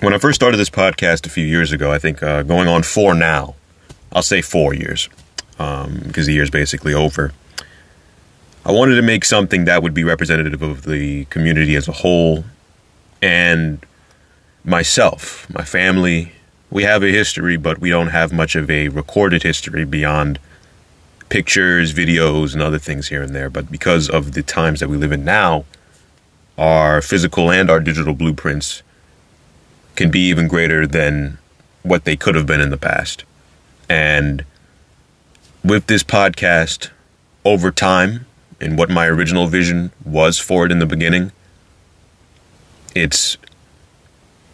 when I first started this podcast a few years ago, I think uh, going on four now, I'll say four years, because um, the year's basically over. I wanted to make something that would be representative of the community as a whole and myself, my family. We have a history, but we don't have much of a recorded history beyond pictures, videos, and other things here and there. But because of the times that we live in now, our physical and our digital blueprints can be even greater than what they could have been in the past. And with this podcast, over time, and what my original vision was for it in the beginning, it's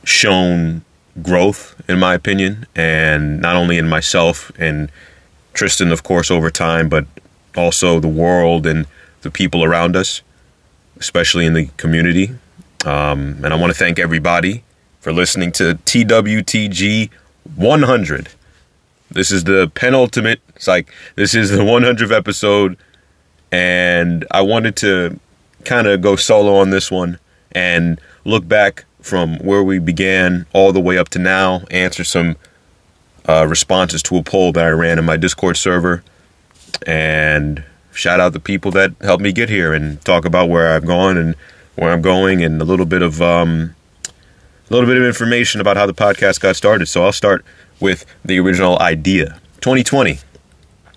shown growth, in my opinion, and not only in myself and Tristan, of course, over time, but also the world and the people around us, especially in the community. Um, and I want to thank everybody for listening to TWTG 100. This is the penultimate. It's like this is the 100th episode, and I wanted to kind of go solo on this one and look back from where we began all the way up to now, answer some uh, responses to a poll that I ran in my Discord server, and shout out the people that helped me get here and talk about where I've gone and where I'm going and a little bit of um, a little bit of information about how the podcast got started. So I'll start with the original idea. 2020,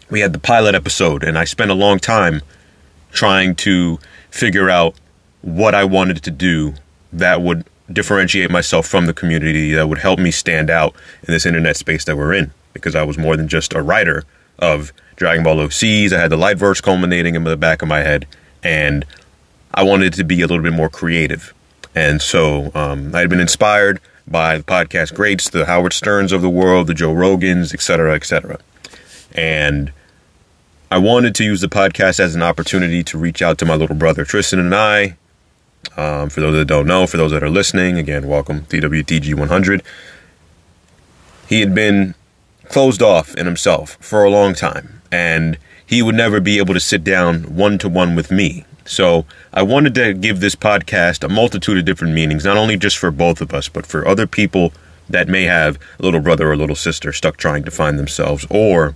we had the pilot episode, and I spent a long time trying to figure out what I wanted to do that would differentiate myself from the community that would help me stand out in this internet space that we're in because I was more than just a writer of Dragon Ball OCs. I had the light verse culminating in the back of my head, and I wanted to be a little bit more creative. And so um, I had been inspired by the podcast greats, the Howard Sterns of the world, the Joe Rogans, etc., etc. And I wanted to use the podcast as an opportunity to reach out to my little brother Tristan and I, um, for those that don't know, for those that are listening, again, welcome TWTG 100. He had been closed off in himself for a long time, and he would never be able to sit down one to one with me. So I wanted to give this podcast a multitude of different meanings, not only just for both of us, but for other people that may have a little brother or little sister stuck trying to find themselves, or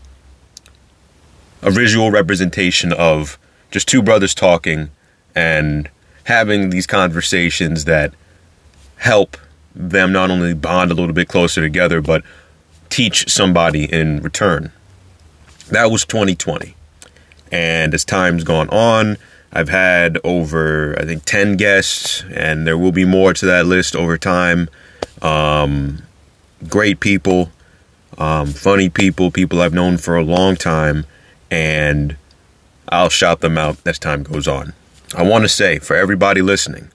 a visual representation of just two brothers talking and having these conversations that help them not only bond a little bit closer together, but teach somebody in return. That was 2020. And as time's gone on, I've had over, I think, 10 guests, and there will be more to that list over time. Um, great people, um, funny people, people I've known for a long time, and I'll shout them out as time goes on. I want to say for everybody listening,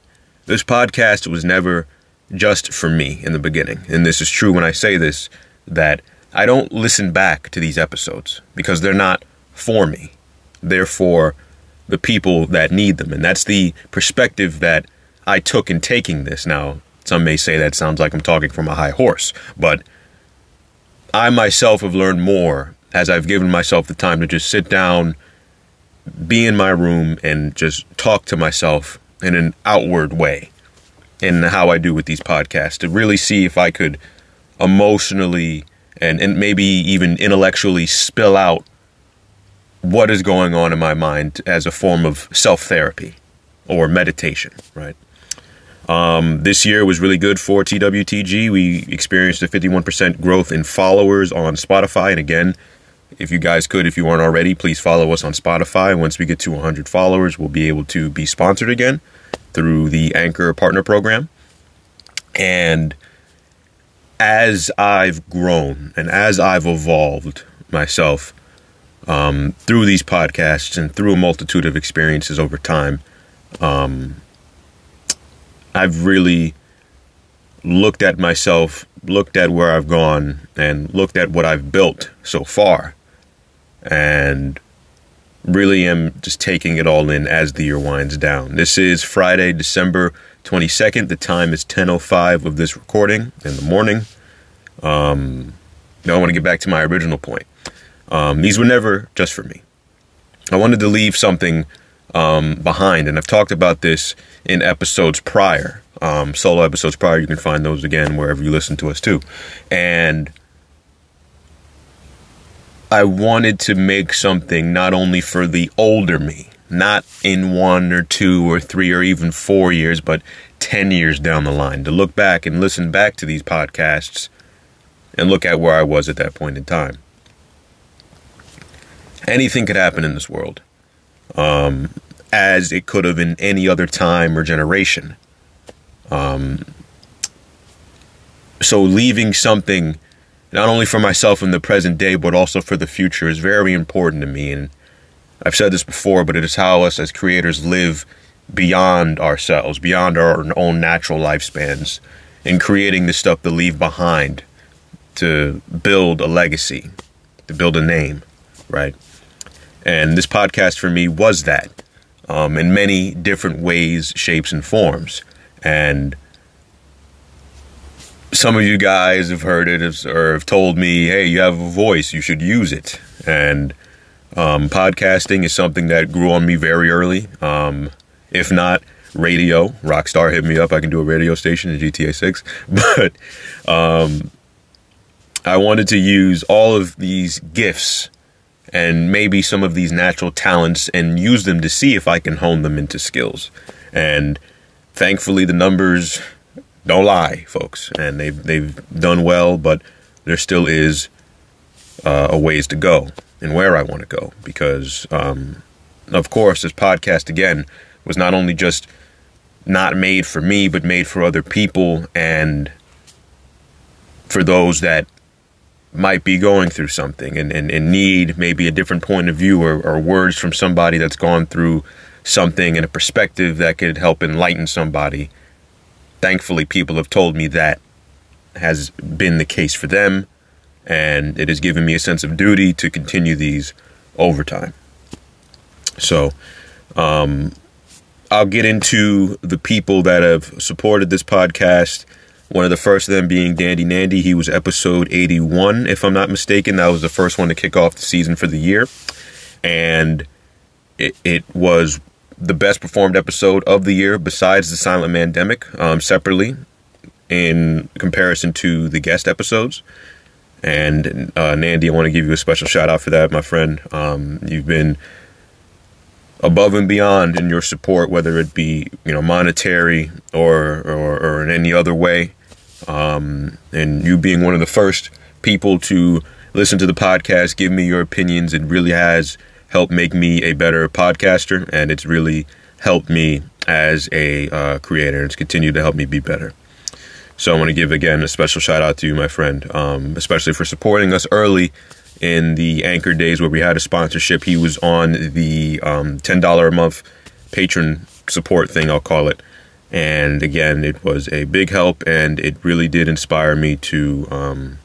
this podcast was never just for me in the beginning. And this is true when I say this that I don't listen back to these episodes because they're not for me. They're for the people that need them. And that's the perspective that I took in taking this. Now, some may say that sounds like I'm talking from a high horse, but I myself have learned more as I've given myself the time to just sit down be in my room and just talk to myself in an outward way in how I do with these podcasts to really see if I could emotionally and, and maybe even intellectually spill out what is going on in my mind as a form of self therapy or meditation, right? Um, this year was really good for TWTG. We experienced a 51% growth in followers on Spotify. And again, if you guys could, if you aren't already, please follow us on Spotify. Once we get to 100 followers, we'll be able to be sponsored again through the Anchor Partner Program. And as I've grown and as I've evolved myself um, through these podcasts and through a multitude of experiences over time, um, I've really looked at myself, looked at where I've gone, and looked at what I've built so far and really am just taking it all in as the year winds down. This is Friday, December 22nd. The time is 10:05 of this recording in the morning. Um, now I want to get back to my original point. Um, these were never just for me. I wanted to leave something um, behind. And I've talked about this in episodes prior, um, solo episodes prior. You can find those again wherever you listen to us too. And I wanted to make something not only for the older me, not in one or two or three or even four years, but 10 years down the line, to look back and listen back to these podcasts and look at where I was at that point in time. Anything could happen in this world, um, as it could have in any other time or generation. Um, so, leaving something not only for myself in the present day, but also for the future is very important to me. And I've said this before, but it is how us as creators live beyond ourselves, beyond our own natural lifespans, in creating the stuff to leave behind to build a legacy, to build a name, right? And this podcast for me was that um, in many different ways, shapes, and forms. And some of you guys have heard it or have told me, hey, you have a voice, you should use it. And um, podcasting is something that grew on me very early. Um, if not, radio. Rockstar hit me up. I can do a radio station in GTA 6. But um, I wanted to use all of these gifts and maybe some of these natural talents and use them to see if I can hone them into skills. And thankfully, the numbers don't lie, folks, and they've they've done well, but there still is uh, a ways to go and where I want to go because, um, of course, this podcast again was not only just not made for me, but made for other people and for those that might be going through something and, and, and need maybe a different point of view or, or words from somebody that's gone through something and a perspective that could help enlighten somebody. Thankfully, people have told me that has been the case for them, and it has given me a sense of duty to continue these over time. So, um, I'll get into the people that have supported this podcast one of the first of them being Dandy Nandy. He was episode 81, if I'm not mistaken. That was the first one to kick off the season for the year. And it, it was the best performed episode of the year besides the Silent Mandemic, um, separately in comparison to the guest episodes. And uh, Nandy, I want to give you a special shout out for that, my friend. Um, you've been above and beyond in your support, whether it be you know monetary or or, or in any other way. Um, and you being one of the first people to listen to the podcast, give me your opinions, it really has helped make me a better podcaster, and it's really helped me as a uh, creator, and it's continued to help me be better. So I want to give again a special shout out to you, my friend, um, especially for supporting us early in the Anchor days where we had a sponsorship. He was on the um, $10 a month patron support thing, I'll call it. And again, it was a big help and it really did inspire me to um,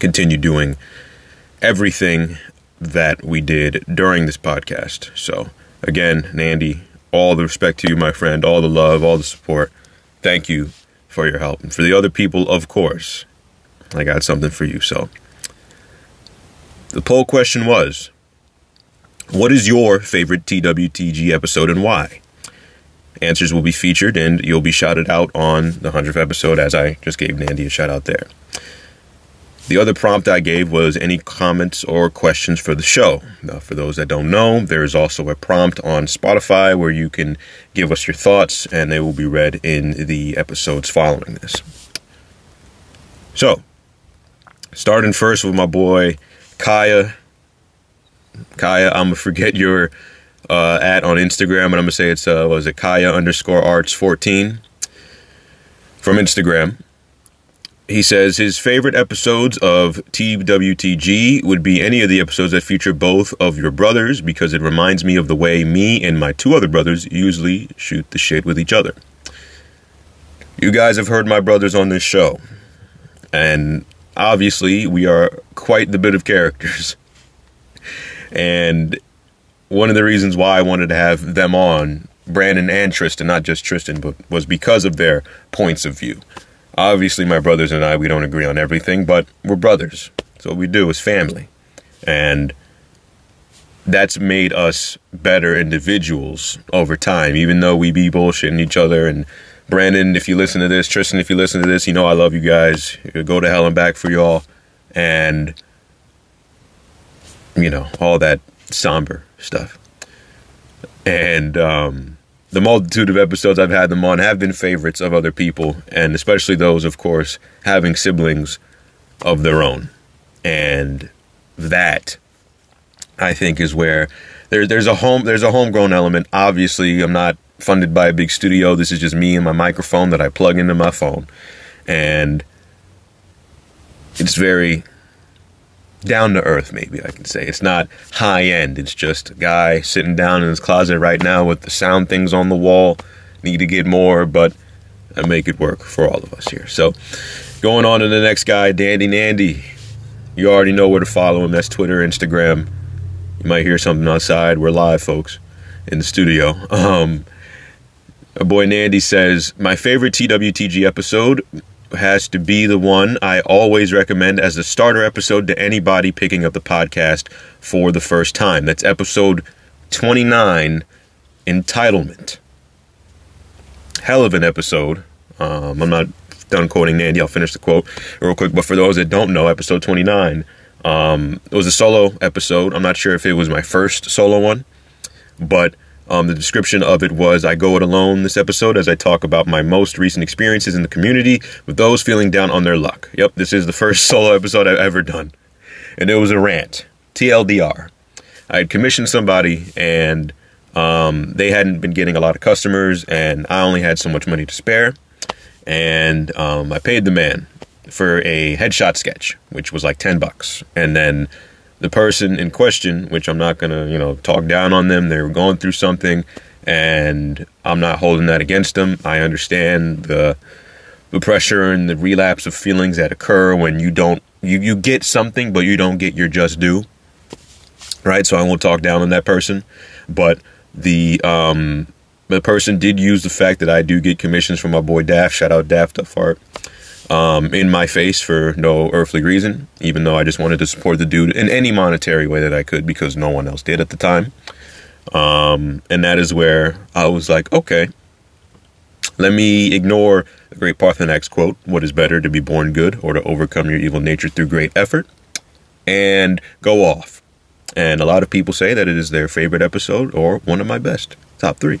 continue doing everything that we did during this podcast. So, again, Nandy, all the respect to you, my friend, all the love, all the support. Thank you for your help. And for the other people, of course, I got something for you. So, the poll question was What is your favorite TWTG episode and why? Answers will be featured and you'll be shouted out on the 100th episode, as I just gave Nandy a shout out there. The other prompt I gave was any comments or questions for the show. Now, for those that don't know, there is also a prompt on Spotify where you can give us your thoughts and they will be read in the episodes following this. So, starting first with my boy Kaya. Kaya, I'm gonna forget your uh, at on Instagram, and I'm gonna say it's uh, was it Kaya underscore Arts 14 from Instagram. He says his favorite episodes of TWTG would be any of the episodes that feature both of your brothers because it reminds me of the way me and my two other brothers usually shoot the shit with each other. You guys have heard my brothers on this show, and obviously we are quite the bit of characters. And one of the reasons why I wanted to have them on, Brandon and Tristan, not just Tristan, but was because of their points of view. Obviously, my brothers and I, we don't agree on everything, but we're brothers. So what we do is family. And that's made us better individuals over time, even though we be bullshitting each other. And Brandon, if you listen to this, Tristan, if you listen to this, you know I love you guys. Go to hell and back for y'all. And, you know, all that somber stuff. And um, the multitude of episodes I've had them on have been favorites of other people, and especially those, of course, having siblings of their own. And that I think is where there, there's a home there's a homegrown element. Obviously, I'm not funded by a big studio. This is just me and my microphone that I plug into my phone, and it's very down to earth. Maybe I can say it's not high end. It's just a guy sitting down in his closet right now with the sound things on the wall. Need to get more, but I make it work for all of us here. So, going on to the next guy, Dandy Nandy. You already know where to follow him. That's Twitter, Instagram. You might hear something outside. We're live, folks, in the studio. Um, a boy Nandy says, My favorite TWTG episode has to be the one I always recommend as a starter episode to anybody picking up the podcast for the first time. That's episode 29, Entitlement. Hell of an episode. Um, I'm not done quoting Nandy. I'll finish the quote real quick. But for those that don't know, episode 29 um, it was a solo episode. I'm not sure if it was my first solo one, but um, the description of it was I go it alone this episode as I talk about my most recent experiences in the community with those feeling down on their luck. Yep, this is the first solo episode I've ever done. And it was a rant. TLDR. I had commissioned somebody and um, they hadn't been getting a lot of customers and I only had so much money to spare. And um, I paid the man for a headshot sketch, which was like 10 bucks. And then the person in question, which I'm not to, you know, talk down on them, they were going through something and I'm not holding that against them. I understand the the pressure and the relapse of feelings that occur when you don't you you get something but you don't get your just due. Right? So I won't talk down on that person, but the um the person did use the fact that I do get commissions from my boy Daft. Shout out Daft Fart um, in my face for no earthly reason, even though I just wanted to support the dude in any monetary way that I could because no one else did at the time. Um, and that is where I was like, okay, let me ignore the great Paarthurnax quote, what is better to be born good or to overcome your evil nature through great effort, and go off. And a lot of people say that it is their favorite episode or one of my best, top three.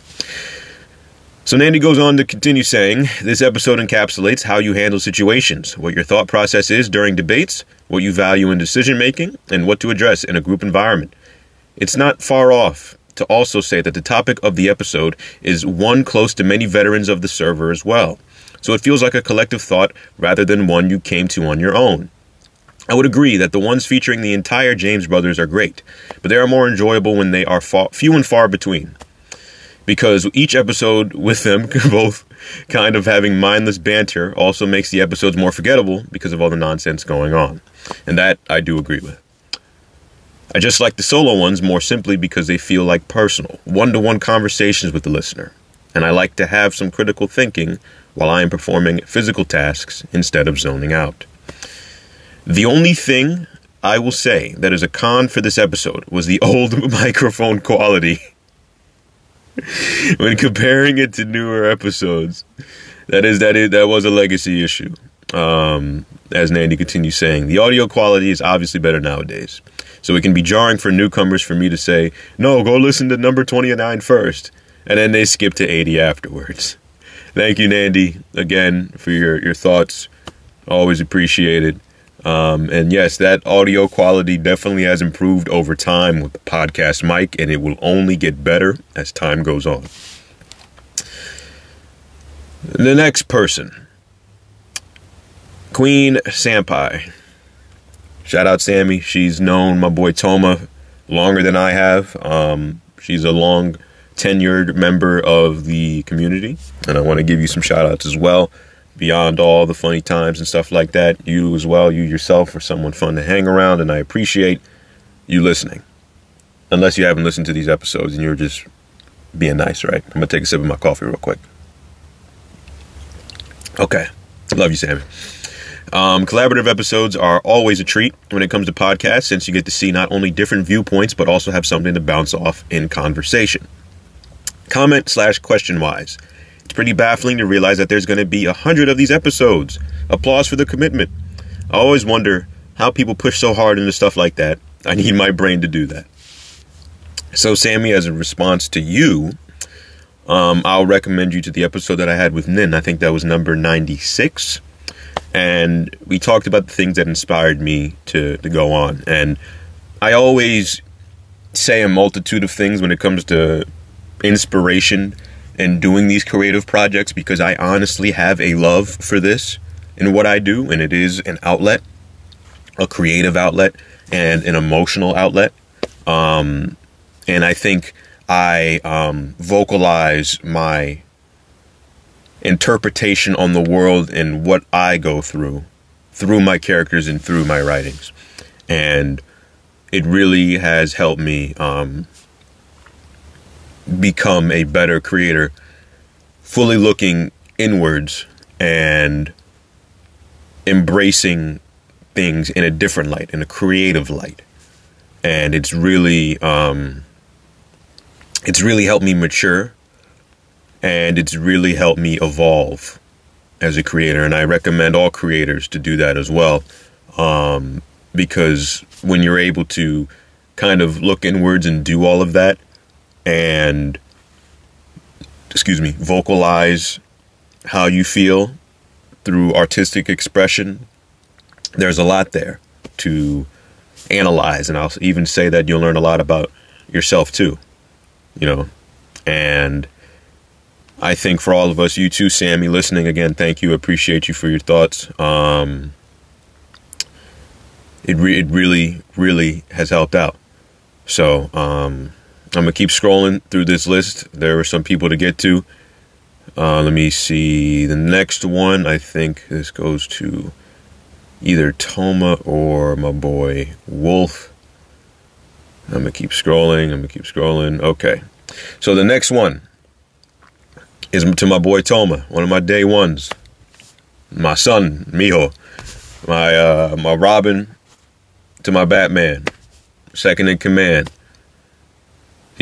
So Nandy goes on to continue saying, This episode encapsulates how you handle situations, what your thought process is during debates, what you value in decision making, and what to address in a group environment. It's not far off to also say that the topic of the episode is one close to many veterans of the server as well. So it feels like a collective thought rather than one you came to on your own. I would agree that the ones featuring the entire James brothers are great, but they are more enjoyable when they are few and far between because each episode with them, both kind of having mindless banter, also makes the episodes more forgettable because of all the nonsense going on. And that I do agree with. I just like the solo ones more simply because they feel like personal, one to one conversations with the listener. And I like to have some critical thinking while I am performing physical tasks instead of zoning out. The only thing I will say that is a con for this episode was the old microphone quality. when comparing it to newer episodes, that is that is that was a legacy issue. Um, as Nandy continues saying, the audio quality is obviously better nowadays. So it can be jarring for newcomers for me to say, no, go listen to number 29 first. And then they skip to 80 afterwards. Thank you, Nandy, again, for your, your thoughts. Always appreciated. Um, and yes, that audio quality definitely has improved over time with the podcast mic, and it will only get better as time goes on. The next person, Queen Sampai. Shout out Sammy. She's known my boy Toma longer than I have. Um, she's a long tenured member of the community, and I want to give you some shout outs as well beyond all the funny times and stuff like that, you as well, you yourself are someone fun to hang around, and I appreciate you listening. Unless you haven't listened to these episodes and you're just being nice, right? I'm gonna take a sip of my coffee real quick. Okay, love you, Sammy. Um, collaborative episodes are always a treat when it comes to podcasts, since you get to see not only different viewpoints, but also have something to bounce off in conversation. Comment slash question wise. It's pretty baffling to realize that there's going to be a hundred of these episodes. Applause for the commitment. I always wonder how people push so hard into stuff like that. I need my brain to do that. So, Sammy, as a response to you, um, I'll recommend you to the episode that I had with Nin. I think that was number 96. And we talked about the things that inspired me to, to go on. And I always say a multitude of things when it comes to inspiration and doing these creative projects because I honestly have a love for this and what I do. And it is an outlet, a creative outlet, and an emotional outlet. Um, and I think I um, vocalize my interpretation on the world and what I go through through my characters and through my writings. And it really has helped me um, become a better creator, fully looking inwards and embracing things in a different light, in a creative light. And it's really um, it's really helped me mature and it's really helped me evolve as a creator and i recommend all creators to do that as well um, because when you're able to kind of look inwards and do all of that and excuse me vocalize how you feel through artistic expression there's a lot there to analyze and i'll even say that you'll learn a lot about yourself too you know. And I think for all of us, you too, Sammy, listening again, thank you. Appreciate you for your thoughts. Um, it re- it really really has helped out. So um, I'm gonna keep scrolling through this list. There are some people to get to. Uh, let me see the next one. I think this goes to either Toma or my boy Wolf. I'm gonna keep scrolling. I'm gonna keep scrolling. Okay. So the next one is to my boy Toma, one of my day ones. My son, Mijo. My uh my Robin to my Batman. Second in command.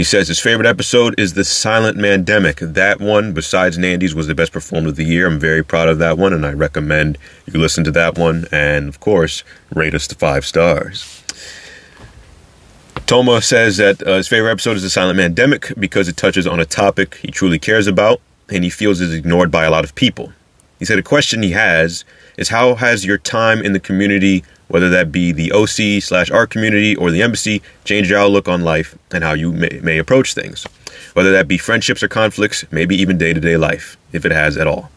He says his favorite episode is the Silent Mandemic. That one, besides Nandy's, was the best performed of the year. I'm very proud of that one, and I recommend you listen to that one. And of course, rate us to five stars. Toma says that uh, his favorite episode is The Silent Mandemic because it touches on a topic he truly cares about and he feels is ignored by a lot of people. He said a question he has is how has your time in the community, whether that be the OC slash art community or the embassy, change your outlook on life and how you may, may approach things? Whether that be friendships or conflicts, maybe even day to day life, if it has at all.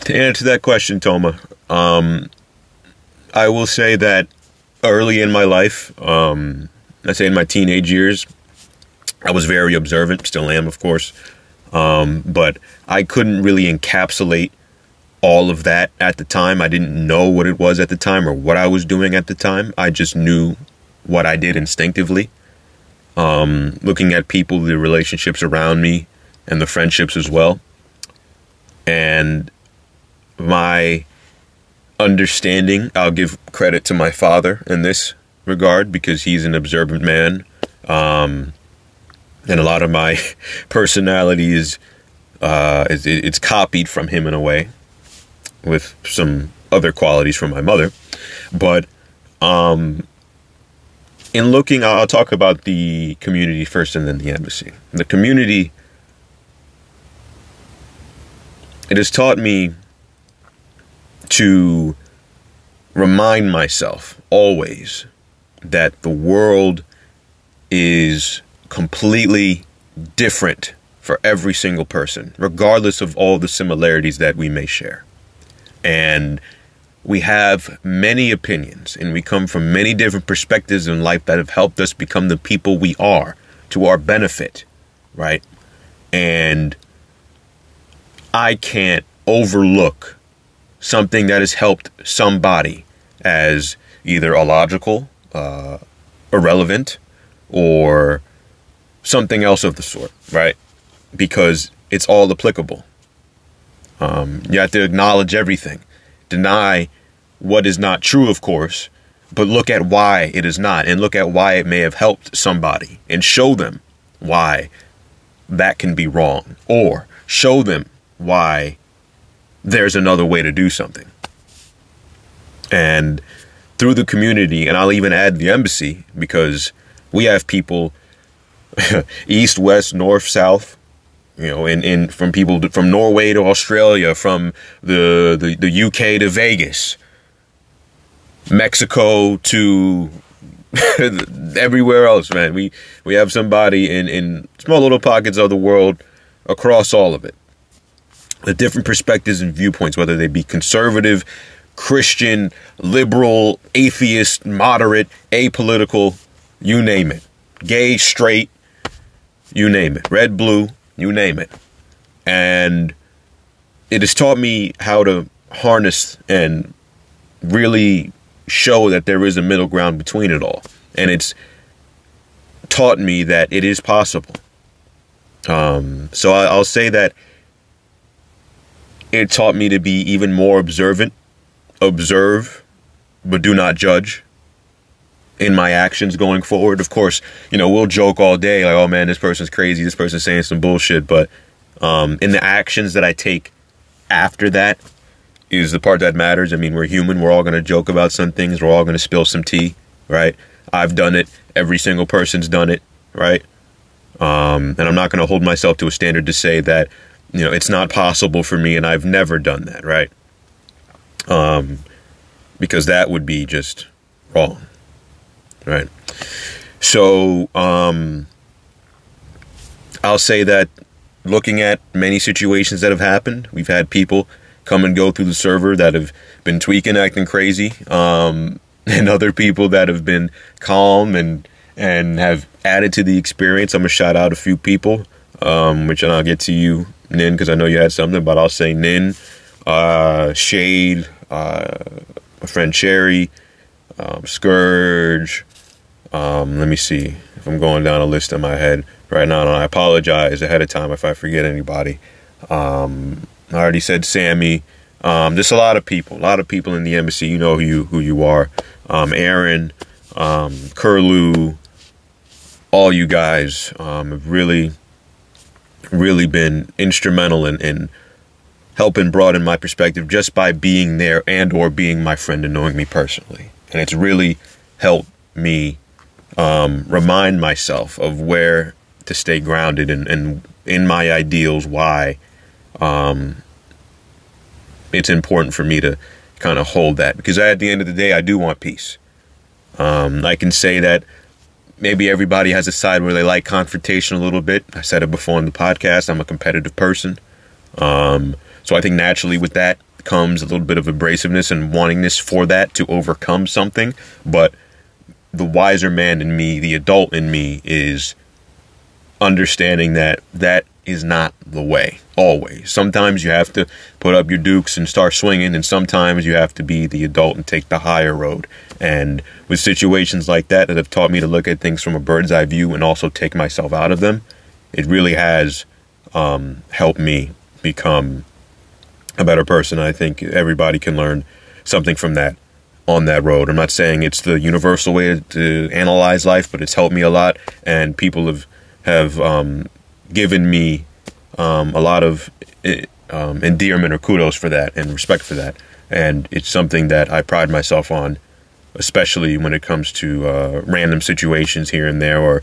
To answer that question, Toma, um, I will say that early in my life, um, say in my teenage years, I was very observant, still am, of course. Um, but I couldn't really encapsulate all of that at the time. I didn't know what it was at the time or what I was doing at the time. I just knew what I did instinctively. Um, looking at people, the relationships around me, and the friendships as well. And my understanding. I'll give credit to my father in this regard because he's an observant man. Um, and a lot of my personality is, uh, it's, it's copied from him in a way with some other qualities from my mother. But um, in looking, I'll talk about the community first and then the embassy. The community, it has taught me to remind myself always that the world is completely different for every single person, regardless of all the similarities that we may share. And we have many opinions and we come from many different perspectives in life that have helped us become the people we are to our benefit, right? And I can't overlook something that has helped somebody as either illogical, uh, irrelevant, or something else of the sort, right? Because it's all applicable. Um, you have to acknowledge everything, deny what is not true, of course, but look at why it is not and look at why it may have helped somebody and show them why that can be wrong or show them why there's another way to do something. And through the community, and I'll even add the embassy because we have people east, west, north, south, you know, in, in from people to, from Norway to Australia, from the, the, the UK to Vegas, Mexico to everywhere else, man. We we have somebody in, in small little pockets of the world across all of it. The different perspectives and viewpoints, whether they be conservative, Christian, liberal, atheist, moderate, apolitical, you name it. Gay, straight, you name it. Red, blue, you name it. And it has taught me how to harness and really show that there is a middle ground between it all. And it's taught me that it is possible. Um, so I, I'll say that it taught me to be even more observant, observe, but do not judge in my actions going forward. Of course, you know, we'll joke all day like, oh man, this person's crazy, this person's saying some bullshit. But um, in the actions that I take after that is the part that matters. I mean, we're human. We're all going to joke about some things. We're all going to spill some tea, right? I've done it. Every single person's done it, right? Um, and I'm not going to hold myself to a standard to say that, you know, it's not possible for me and I've never done that, right? Um, because that would be just wrong right? So um, I'll say that looking at many situations that have happened, we've had people come and go through the server that have been tweaking, acting crazy, um, and other people that have been calm and and have added to the experience. I'm gonna shout out a few people, um, which I'll get to you, Nin, because I know you had something, but I'll say Nin, uh, Shade, uh, my friend Cherry, um, Scourge, um, let me see if I'm going down a list in my head right now. And I apologize ahead of time if I forget anybody. Um, I already said Sammy. Um, just a lot of people, a lot of people in the embassy. You know who you who you are. Um, Aaron, um, Curlew, all you guys um, have really, really been instrumental in, in helping broaden my perspective just by being there and or being my friend and knowing me personally. And it's really helped me um, remind myself of where to stay grounded and, and in my ideals, why um, it's important for me to kind of hold that. Because at the end of the day, I do want peace. Um, I can say that maybe everybody has a side where they like confrontation a little bit. I said it before in the podcast. I'm a competitive person. Um, so I think naturally with that comes a little bit of abrasiveness and wantingness for that to overcome something. But the wiser man in me, the adult in me, is understanding that that is not the way always. Sometimes you have to put up your dukes and start swinging, and sometimes you have to be the adult and take the higher road. And with situations like that that have taught me to look at things from a bird's eye view and also take myself out of them, it really has um, helped me become a better person. I think everybody can learn something from that on that road. I'm not saying it's the universal way to analyze life, but it's helped me a lot, and people have have um, given me um, a lot of eh, um, endearment or kudos for that and respect for that, and it's something that I pride myself on, especially when it comes to uh, random situations here and there or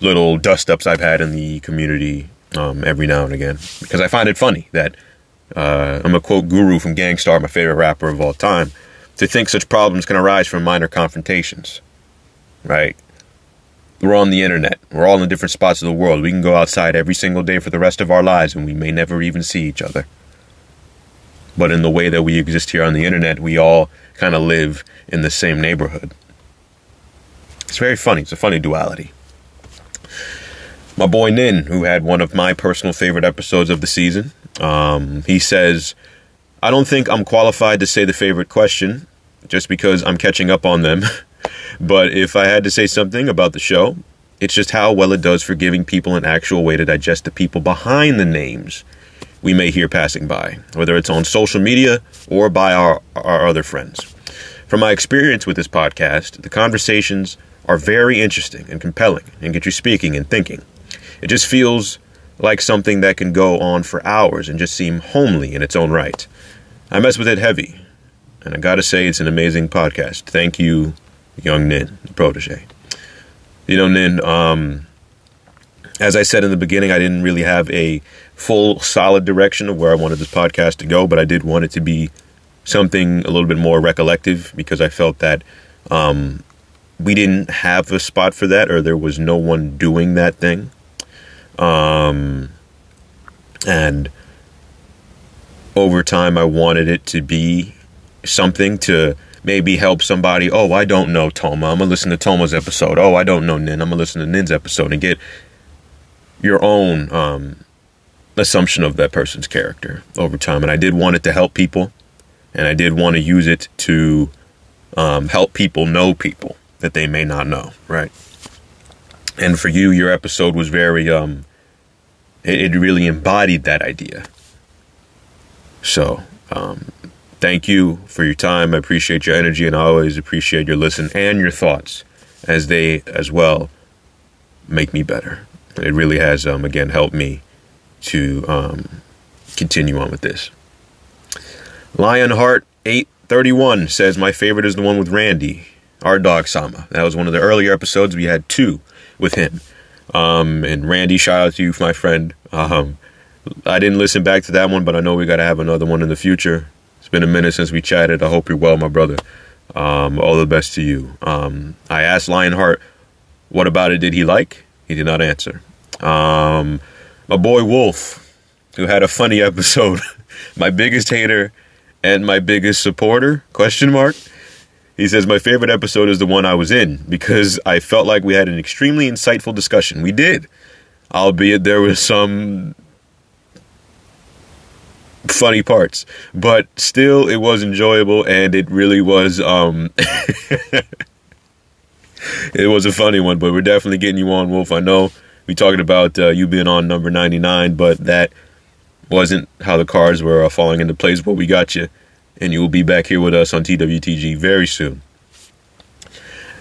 little dust ups I've had in the community um, every now and again, because I find it funny that. Uh, I'm a quote guru from Gang Starr, my favorite rapper of all time to think such problems can arise from minor confrontations. Right? We're on the internet. We're all in different spots of the world. We can go outside every single day for the rest of our lives and we may never even see each other. But in the way that we exist here on the internet, we all kind of live in the same neighborhood. It's very funny. It's a funny duality. My boy Nin, who had one of my personal favorite episodes of the season, um, he says, I don't think I'm qualified to say the favorite question just because I'm catching up on them. but if I had to say something about the show, it's just how well it does for giving people an actual way to digest the people behind the names. we may hear passing by, whether it's on social media or by our, our other friends. From my experience with this podcast, the conversations are very interesting and compelling and get you speaking and thinking. It just feels like something that can go on for hours and just seem homely in its own right. I mess with it heavy, and I gotta say, it's an amazing podcast. Thank you, young Nin, the protege. You know, Nin, um, as I said in the beginning, I didn't really have a full, solid direction of where I wanted this podcast to go, but I did want it to be something a little bit more recollective because I felt that um, we didn't have a spot for that, or there was no one doing that thing. Um, and over time, I wanted it to be something to maybe help somebody. Oh, I don't know Toma. I'm gonna listen to Toma's episode. Oh, I don't know Nin. I'm gonna listen to Nin's episode and get your own um, assumption of that person's character over time. And I did want it to help people, and I did want to use it to um, help people know people that they may not know, right? And for you, your episode was very, um, it, it really embodied that idea. So, um, thank you for your time. I appreciate your energy, and I always appreciate your listen and your thoughts as they, as well, make me better. It really has, um, again, helped me to um, continue on with this. Lionheart 831 says, My favorite is the one with Randy, our dog Sama. That was one of the earlier episodes. We had two with him. Um, and Randy, shout out to you, my friend. Um, I didn't listen back to that one, but I know we got to have another one in the future. It's been a minute since we chatted. I hope you're well, my brother. Um, all the best to you. Um, I asked Lionheart, what about it did he like? He did not answer. Um, my boy Wolf, who had a funny episode, my biggest hater and my biggest supporter? Question mark. He says my favorite episode is the one I was in because I felt like we had an extremely insightful discussion. We did, albeit there was some funny parts, but still it was enjoyable and it really was um it was a funny one, but we're definitely getting you on Wolf. I know we talking about uh, you being on number 99, but that wasn't how the cards were uh, falling into place, but we got you and you will be back here with us on TWTG very soon.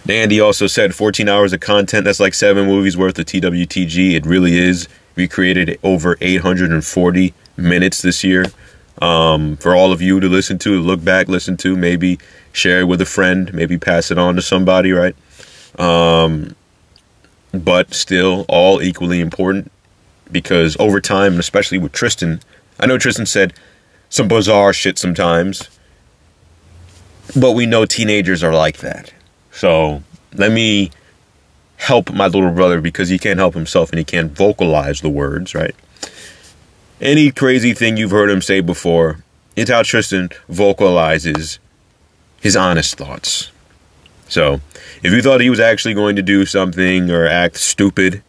Dandy also said 14 hours of content. That's like seven movies worth of TWTG. It really is. We created over 840 minutes this year um, for all of you to listen to, look back, listen to, maybe share it with a friend, maybe pass it on to somebody, right? Um, but still, all equally important because over time, and especially with Tristan, I know Tristan said some bizarre shit sometimes, but we know teenagers are like that. So let me help my little brother because he can't help himself and he can't vocalize the words, right? Any crazy thing you've heard him say before, it's how Tristan vocalizes his honest thoughts. So, if you thought he was actually going to do something or act stupid,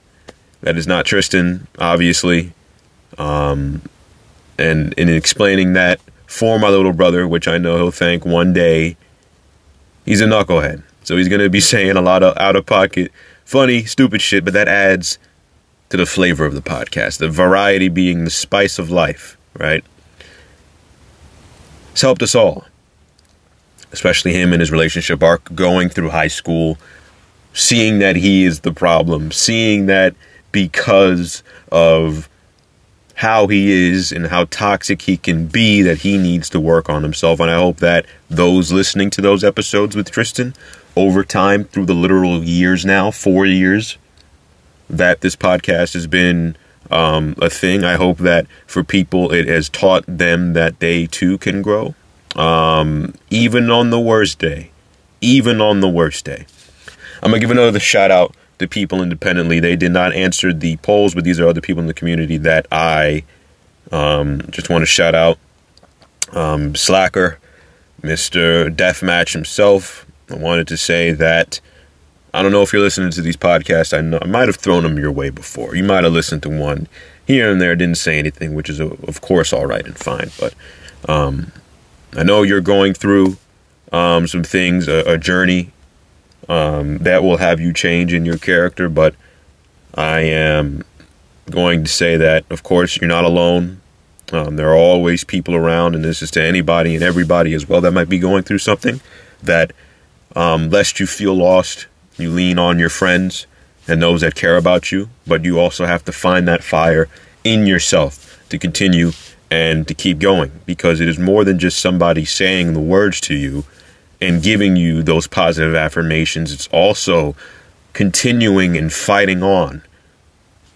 that is not Tristan, obviously. Um, and in explaining that for my little brother, which I know he'll thank one day, he's a knucklehead. So he's going to be saying a lot of out of pocket, funny, stupid shit, but that adds to the flavor of the podcast. The variety being the spice of life, right? It's helped us all, especially him and his relationship arc, going through high school, seeing that he is the problem, seeing that because of how he is and how toxic he can be that he needs to work on himself. And I hope that those listening to those episodes with Tristan over time through the literal years now, four years that this podcast has been um, a thing. I hope that for people, it has taught them that they too can grow, um, even on the worst day. Even on the worst day. I'm gonna give another shout out to people independently. They did not answer the polls, but these are other people in the community that I um, just want to shout out. Um, Slacker, Mr. Deathmatch himself. I wanted to say that I don't know if you're listening to these podcasts. I know I might have thrown them your way before. You might have listened to one here and there, didn't say anything, which is of course all right and fine. But um, I know you're going through um, some things, a, a journey um, that will have you change in your character. But I am going to say that, of course, you're not alone. Um, there are always people around, and this is to anybody and everybody as well that might be going through something that, um, lest you feel lost, you lean on your friends and those that care about you, but you also have to find that fire in yourself to continue and to keep going because it is more than just somebody saying the words to you and giving you those positive affirmations. It's also continuing and fighting on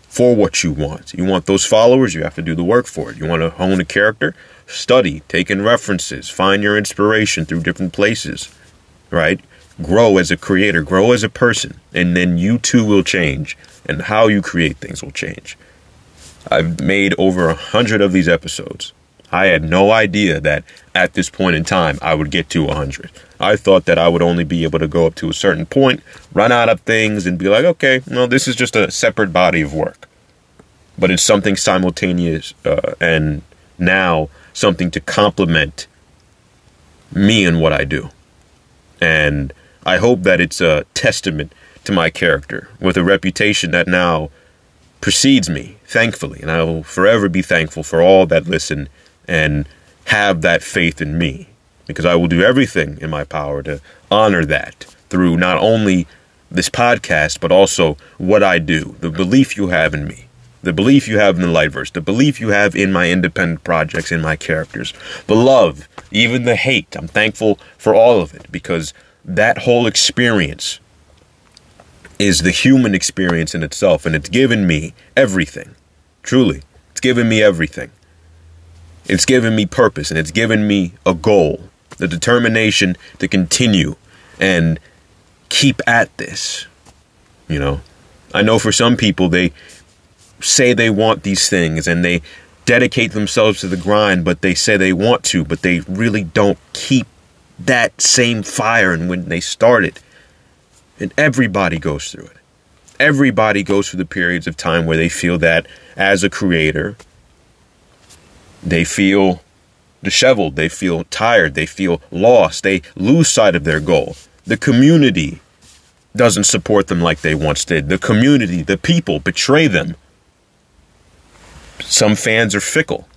for what you want. You want those followers, you have to do the work for it. You want to hone a character, study, take in references, find your inspiration through different places, right? Grow as a creator, grow as a person, and then you too will change, and how you create things will change. I've made over a hundred of these episodes. I had no idea that at this point in time I would get to 100. I thought that I would only be able to go up to a certain point, run out of things, and be like, okay, well, this is just a separate body of work. But it's something simultaneous uh, and now something to complement me and what I do. And I hope that it's a testament to my character with a reputation that now precedes me, thankfully. And I will forever be thankful for all that listen and have that faith in me because I will do everything in my power to honor that through not only this podcast, but also what I do, the belief you have in me, the belief you have in the Lightverse, the belief you have in my independent projects, in my characters, the love, even the hate. I'm thankful for all of it because that whole experience is the human experience in itself, and it's given me everything. Truly, it's given me everything. It's given me purpose and it's given me a goal, the determination to continue and keep at this. You know, I know for some people, they say they want these things and they dedicate themselves to the grind, but they say they want to, but they really don't keep that same fire and when they start it. And everybody goes through it. Everybody goes through the periods of time where they feel that as a creator, they feel disheveled, they feel tired, they feel lost, they lose sight of their goal. The community doesn't support them like they once did. The community, the people betray them. Some fans are fickle.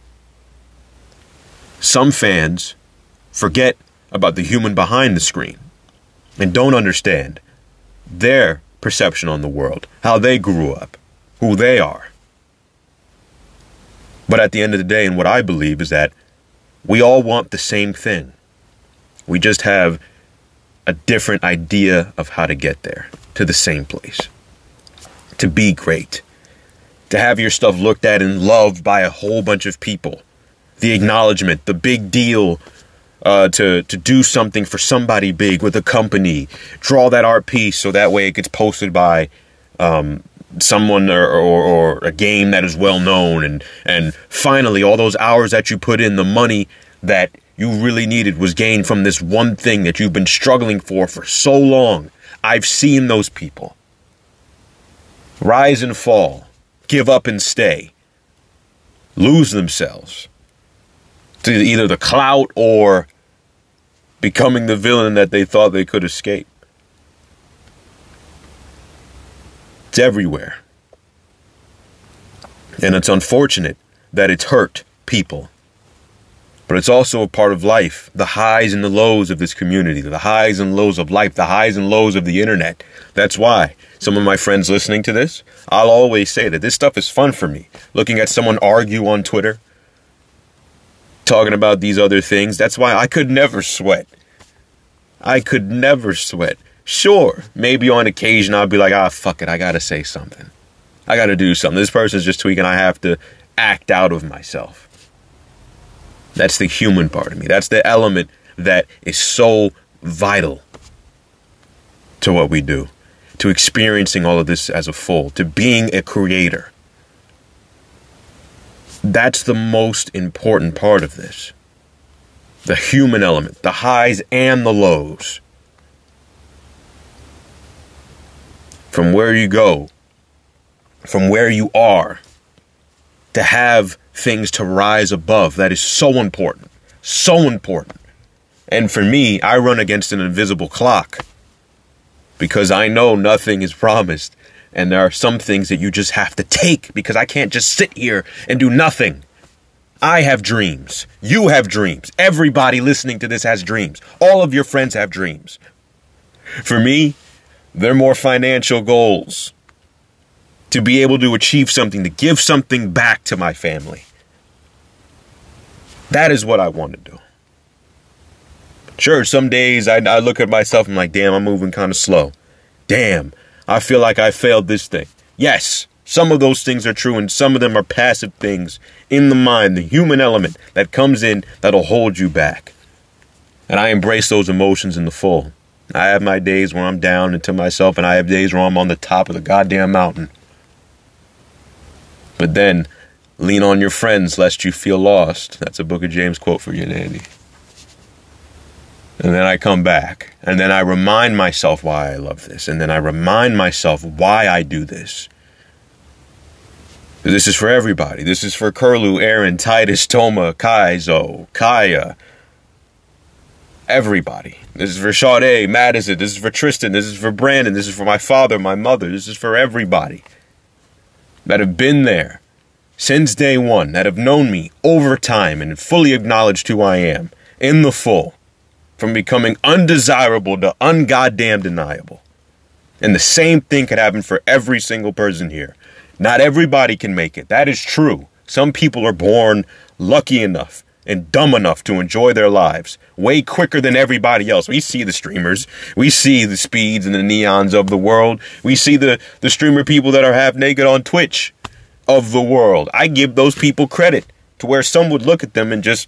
Some fans forget about the human behind the screen and don't understand their perception on the world, how they grew up, who they are. But at the end of the day, and what I believe is that we all want the same thing. We just have a different idea of how to get there to the same place. To be great. To have your stuff looked at and loved by a whole bunch of people. The acknowledgement, the big deal uh, to to do something for somebody big with a company. Draw that art piece so that way it gets posted by um, someone or, or, or, a game that is well known. And and finally all those hours that you put in the money that you really needed was gained from this one thing that you've been struggling for for so long. I've seen those people. Rise and fall. Give up and stay. Lose themselves to either the clout or becoming the villain that they thought they could escape It's everywhere. And it's unfortunate that it's hurt people. But it's also a part of life, the highs and the lows of this community, the highs and lows of life, the highs and lows of the internet. That's why some of my friends listening to this, I'll always say that this stuff is fun for me. Looking at someone argue on Twitter, talking about these other things, that's why I could never sweat. I could never sweat. Sure, maybe on occasion I'll be like, ah, fuck it, I gotta say something. I gotta do something. This person's just tweaking. I have to act out of myself. That's the human part of me. That's the element that is so vital to what we do, to experiencing all of this as a full, to being a creator. That's the most important part of this. The human element, the highs and the lows. from where you go, from where you are, to have things to rise above. That is so important. So important. And for me, I run against an invisible clock because I know nothing is promised. And there are some things that you just have to take because I can't just sit here and do nothing. I have dreams. You have dreams. Everybody listening to this has dreams. All of your friends have dreams. For me, they're more financial goals. To be able to achieve something, to give something back to my family. That is what I want to do. Sure, some days I, I look at myself and I'm like, damn, I'm moving kind of slow. Damn, I feel like I failed this thing. Yes, some of those things are true, and some of them are passive things in the mind, the human element that comes in that'll hold you back. And I embrace those emotions in the full. I have my days where I'm down and to myself, and I have days where I'm on the top of the goddamn mountain. But then, lean on your friends lest you feel lost. That's a Book of James quote for you, Andy. And then I come back, and then I remind myself why I love this, and then I remind myself why I do this. This is for everybody. This is for Curlew, Aaron, Titus, Toma, Kaizo, Kaya. Everybody. This is for Sade, Madison. This is for Tristan. This is for Brandon. This is for my father, my mother. This is for everybody that have been there since day one, that have known me over time and fully acknowledged who I am in the full, from becoming undesirable to ungoddamn deniable. And the same thing could happen for every single person here. Not everybody can make it. That is true. Some people are born lucky enough and dumb enough to enjoy their lives way quicker than everybody else. We see the streamers, we see the speeds and the neons of the world. We see the the streamer people that are half naked on Twitch of the world. I give those people credit to where some would look at them and just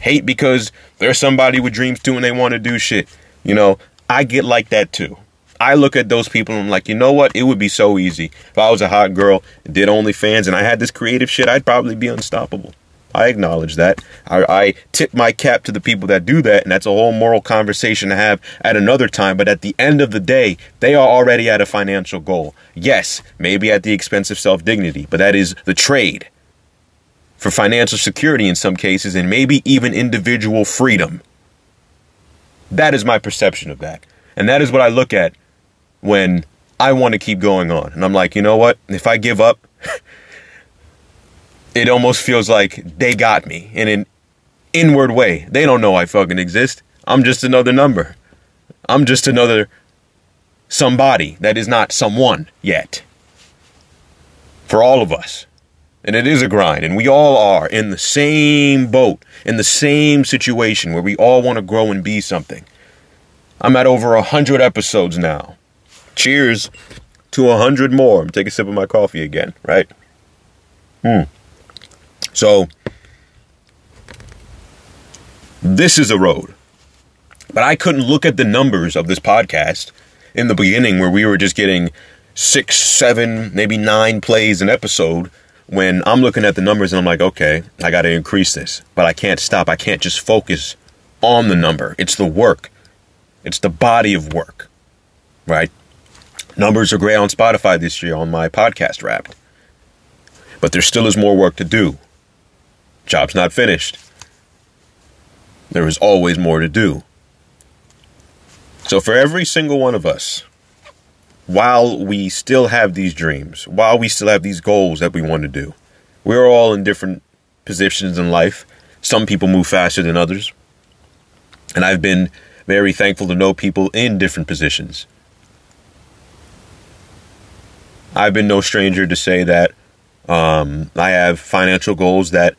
hate because they're somebody with dreams too and they want to do shit. You know, I get like that too. I look at those people and I'm like, you know what? It would be so easy. If I was a hot girl, did OnlyFans, and I had this creative shit, I'd probably be unstoppable. I acknowledge that. I, I, tip my cap to the people that do that, and that's a whole moral conversation to have at another time. But at the end of the day, they are already at a financial goal. Yes, maybe at the expense of self dignity, but that is the trade for financial security in some cases, and maybe even individual freedom. That is my perception of that. And that is what I look at when I want to keep going on. And I'm like, you know what? If I give up, it almost feels like they got me in an inward way. They don't know I fucking exist. I'm just another number. I'm just another somebody that is not someone yet. For all of us. And it is a grind. And we all are in the same boat, in the same situation where we all want to grow and be something. I'm at over a hundred episodes now. Cheers to a hundred more. I'm taking a sip of my coffee again, right? Hmm. So this is a road. But I couldn't look at the numbers of this podcast in the beginning where we were just getting six, seven, maybe nine plays an episode. When I'm looking at the numbers and I'm like, okay, I got to increase this, but I can't stop. I can't just focus on the number. It's the work, it's the body of work, right? Numbers are great on Spotify this year on my podcast Wrapped. But there still is more work to do. Job's not finished. There is always more to do. So, for every single one of us, while we still have these dreams, while we still have these goals that we want to do, we're all in different positions in life. Some people move faster than others. And I've been very thankful to know people in different positions. I've been no stranger to say that um, I have financial goals that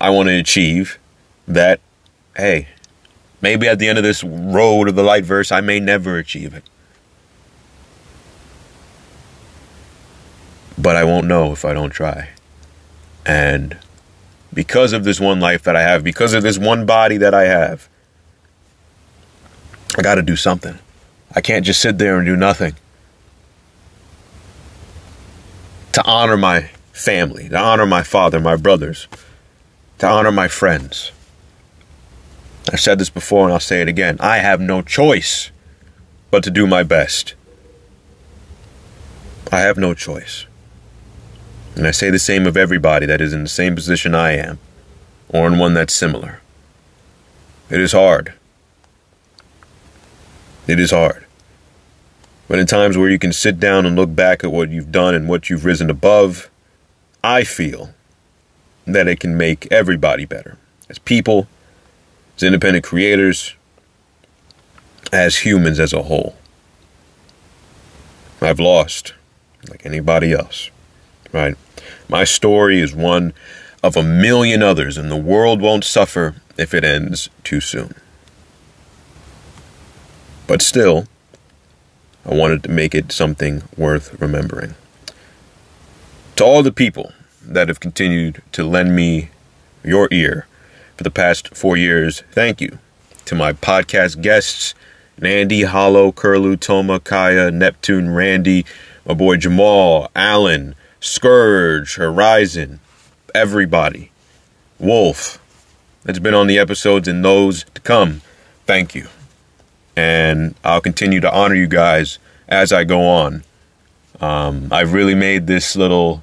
I want to achieve. That, hey, maybe at the end of this road of the Lightverse, I may never achieve it. But I won't know if I don't try. And because of this one life that I have, because of this one body that I have, I got to do something. I can't just sit there and do nothing. to honor my family, to honor my father, my brothers, to honor my friends. I've said this before and I'll say it again. I have no choice but to do my best. I have no choice. And I say the same of everybody that is in the same position I am, or in one that's similar. It is hard. It is hard. But in times where you can sit down and look back at what you've done and what you've risen above, I feel that it can make everybody better as people, as independent creators, as humans as a whole. I've lost, like anybody else, right? My story is one of a million others, and the world won't suffer if it ends too soon. But still, I wanted to make it something worth remembering. To all the people that have continued to lend me your ear for the past four years, thank you. To my podcast guests, Nandy, Hollow, Curlew, Toma, Kaya, Neptune, Randy, my boy Jamal, Alan, Scourge, Horizon, everybody. Wolf, that's been on the episodes and those to come. Thank you. And I'll continue to honor you guys as I go on. Um, I've really made this little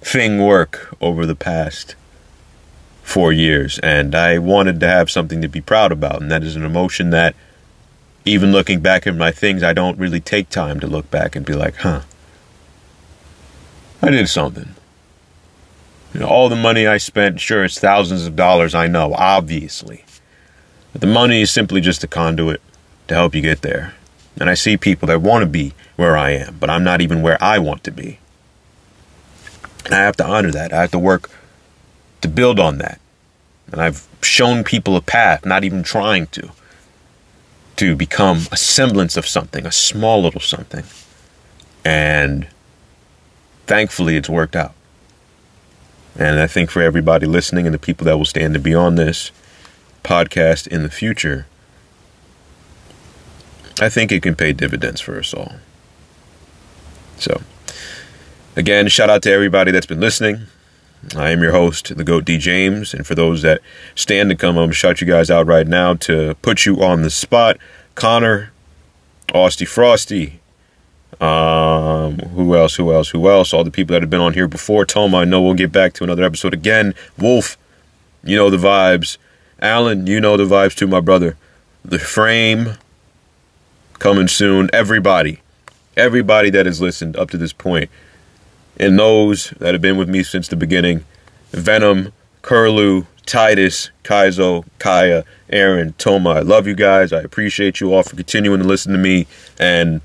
thing work over the past four years, and I wanted to have something to be proud about, and that is an emotion that, even looking back at my things, I don't really take time to look back and be like, huh, I did something. You know, all the money I spent, sure, it's thousands of dollars, I know, obviously. But the money is simply just a conduit to help you get there. And I see people that want to be where I am, but I'm not even where I want to be. And I have to honor that. I have to work to build on that. And I've shown people a path, not even trying to, to become a semblance of something, a small little something. And thankfully, it's worked out. And I think for everybody listening and the people that will stand to be on this podcast in the future, I think it can pay dividends for us all. So, again, shout out to everybody that's been listening. I am your host, the GOAT D James, and for those that stand to come, I'm gonna shout you guys out right now to put you on the spot. Connor, Austy Frosty, um, who else? Who else? Who else? All the people that have been on here before. Toma, I know we'll get back to another episode again. Wolf, you know the vibes. Alan, you know the vibes too, my brother. The frame coming soon. Everybody, everybody that has listened up to this point, and those that have been with me since the beginning. Venom, Curlew, Titus, Kaizo, Kaya, Aaron, Toma. I love you guys. I appreciate you all for continuing to listen to me and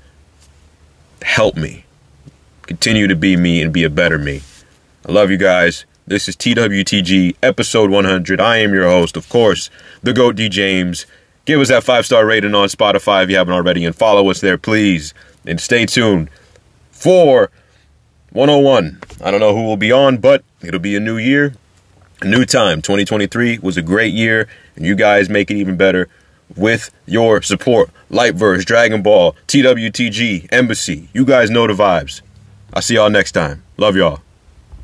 help me continue to be me and be a better me. I love you guys. This is TWTG episode 100. I am your host, of course, the GOAT D James. Give us that five star rating on Spotify if you haven't already, and follow us there, please. And stay tuned for 101. I don't know who will be on, but it'll be a new year, a new time. 2023 was a great year, and you guys make it even better with your support. Lightverse, Dragon Ball, TWTG, Embassy. You guys know the vibes. I'll see y'all next time. Love y'all.